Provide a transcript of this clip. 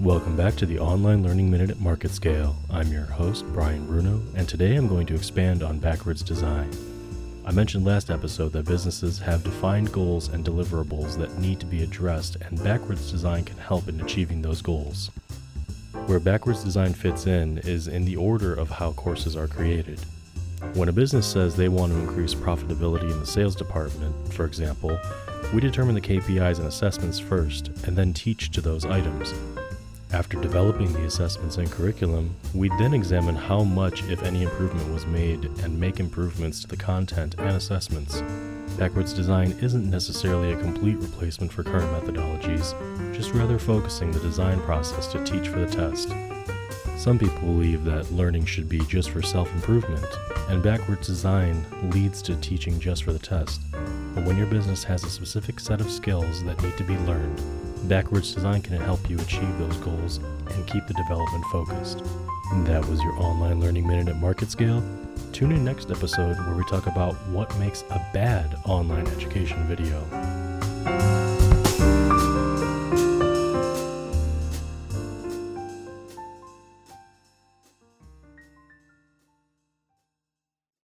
Welcome back to the Online Learning Minute at MarketScale. I'm your host, Brian Bruno, and today I'm going to expand on backwards design. I mentioned last episode that businesses have defined goals and deliverables that need to be addressed, and backwards design can help in achieving those goals. Where backwards design fits in is in the order of how courses are created. When a business says they want to increase profitability in the sales department, for example, we determine the KPIs and assessments first and then teach to those items. After developing the assessments and curriculum, we then examine how much, if any, improvement was made and make improvements to the content and assessments. Backwards design isn't necessarily a complete replacement for current methodologies, just rather focusing the design process to teach for the test. Some people believe that learning should be just for self improvement, and backwards design leads to teaching just for the test. But when your business has a specific set of skills that need to be learned, Backwards Design can help you achieve those goals and keep the development focused. That was your online learning minute at MarketScale. Tune in next episode where we talk about what makes a bad online education video.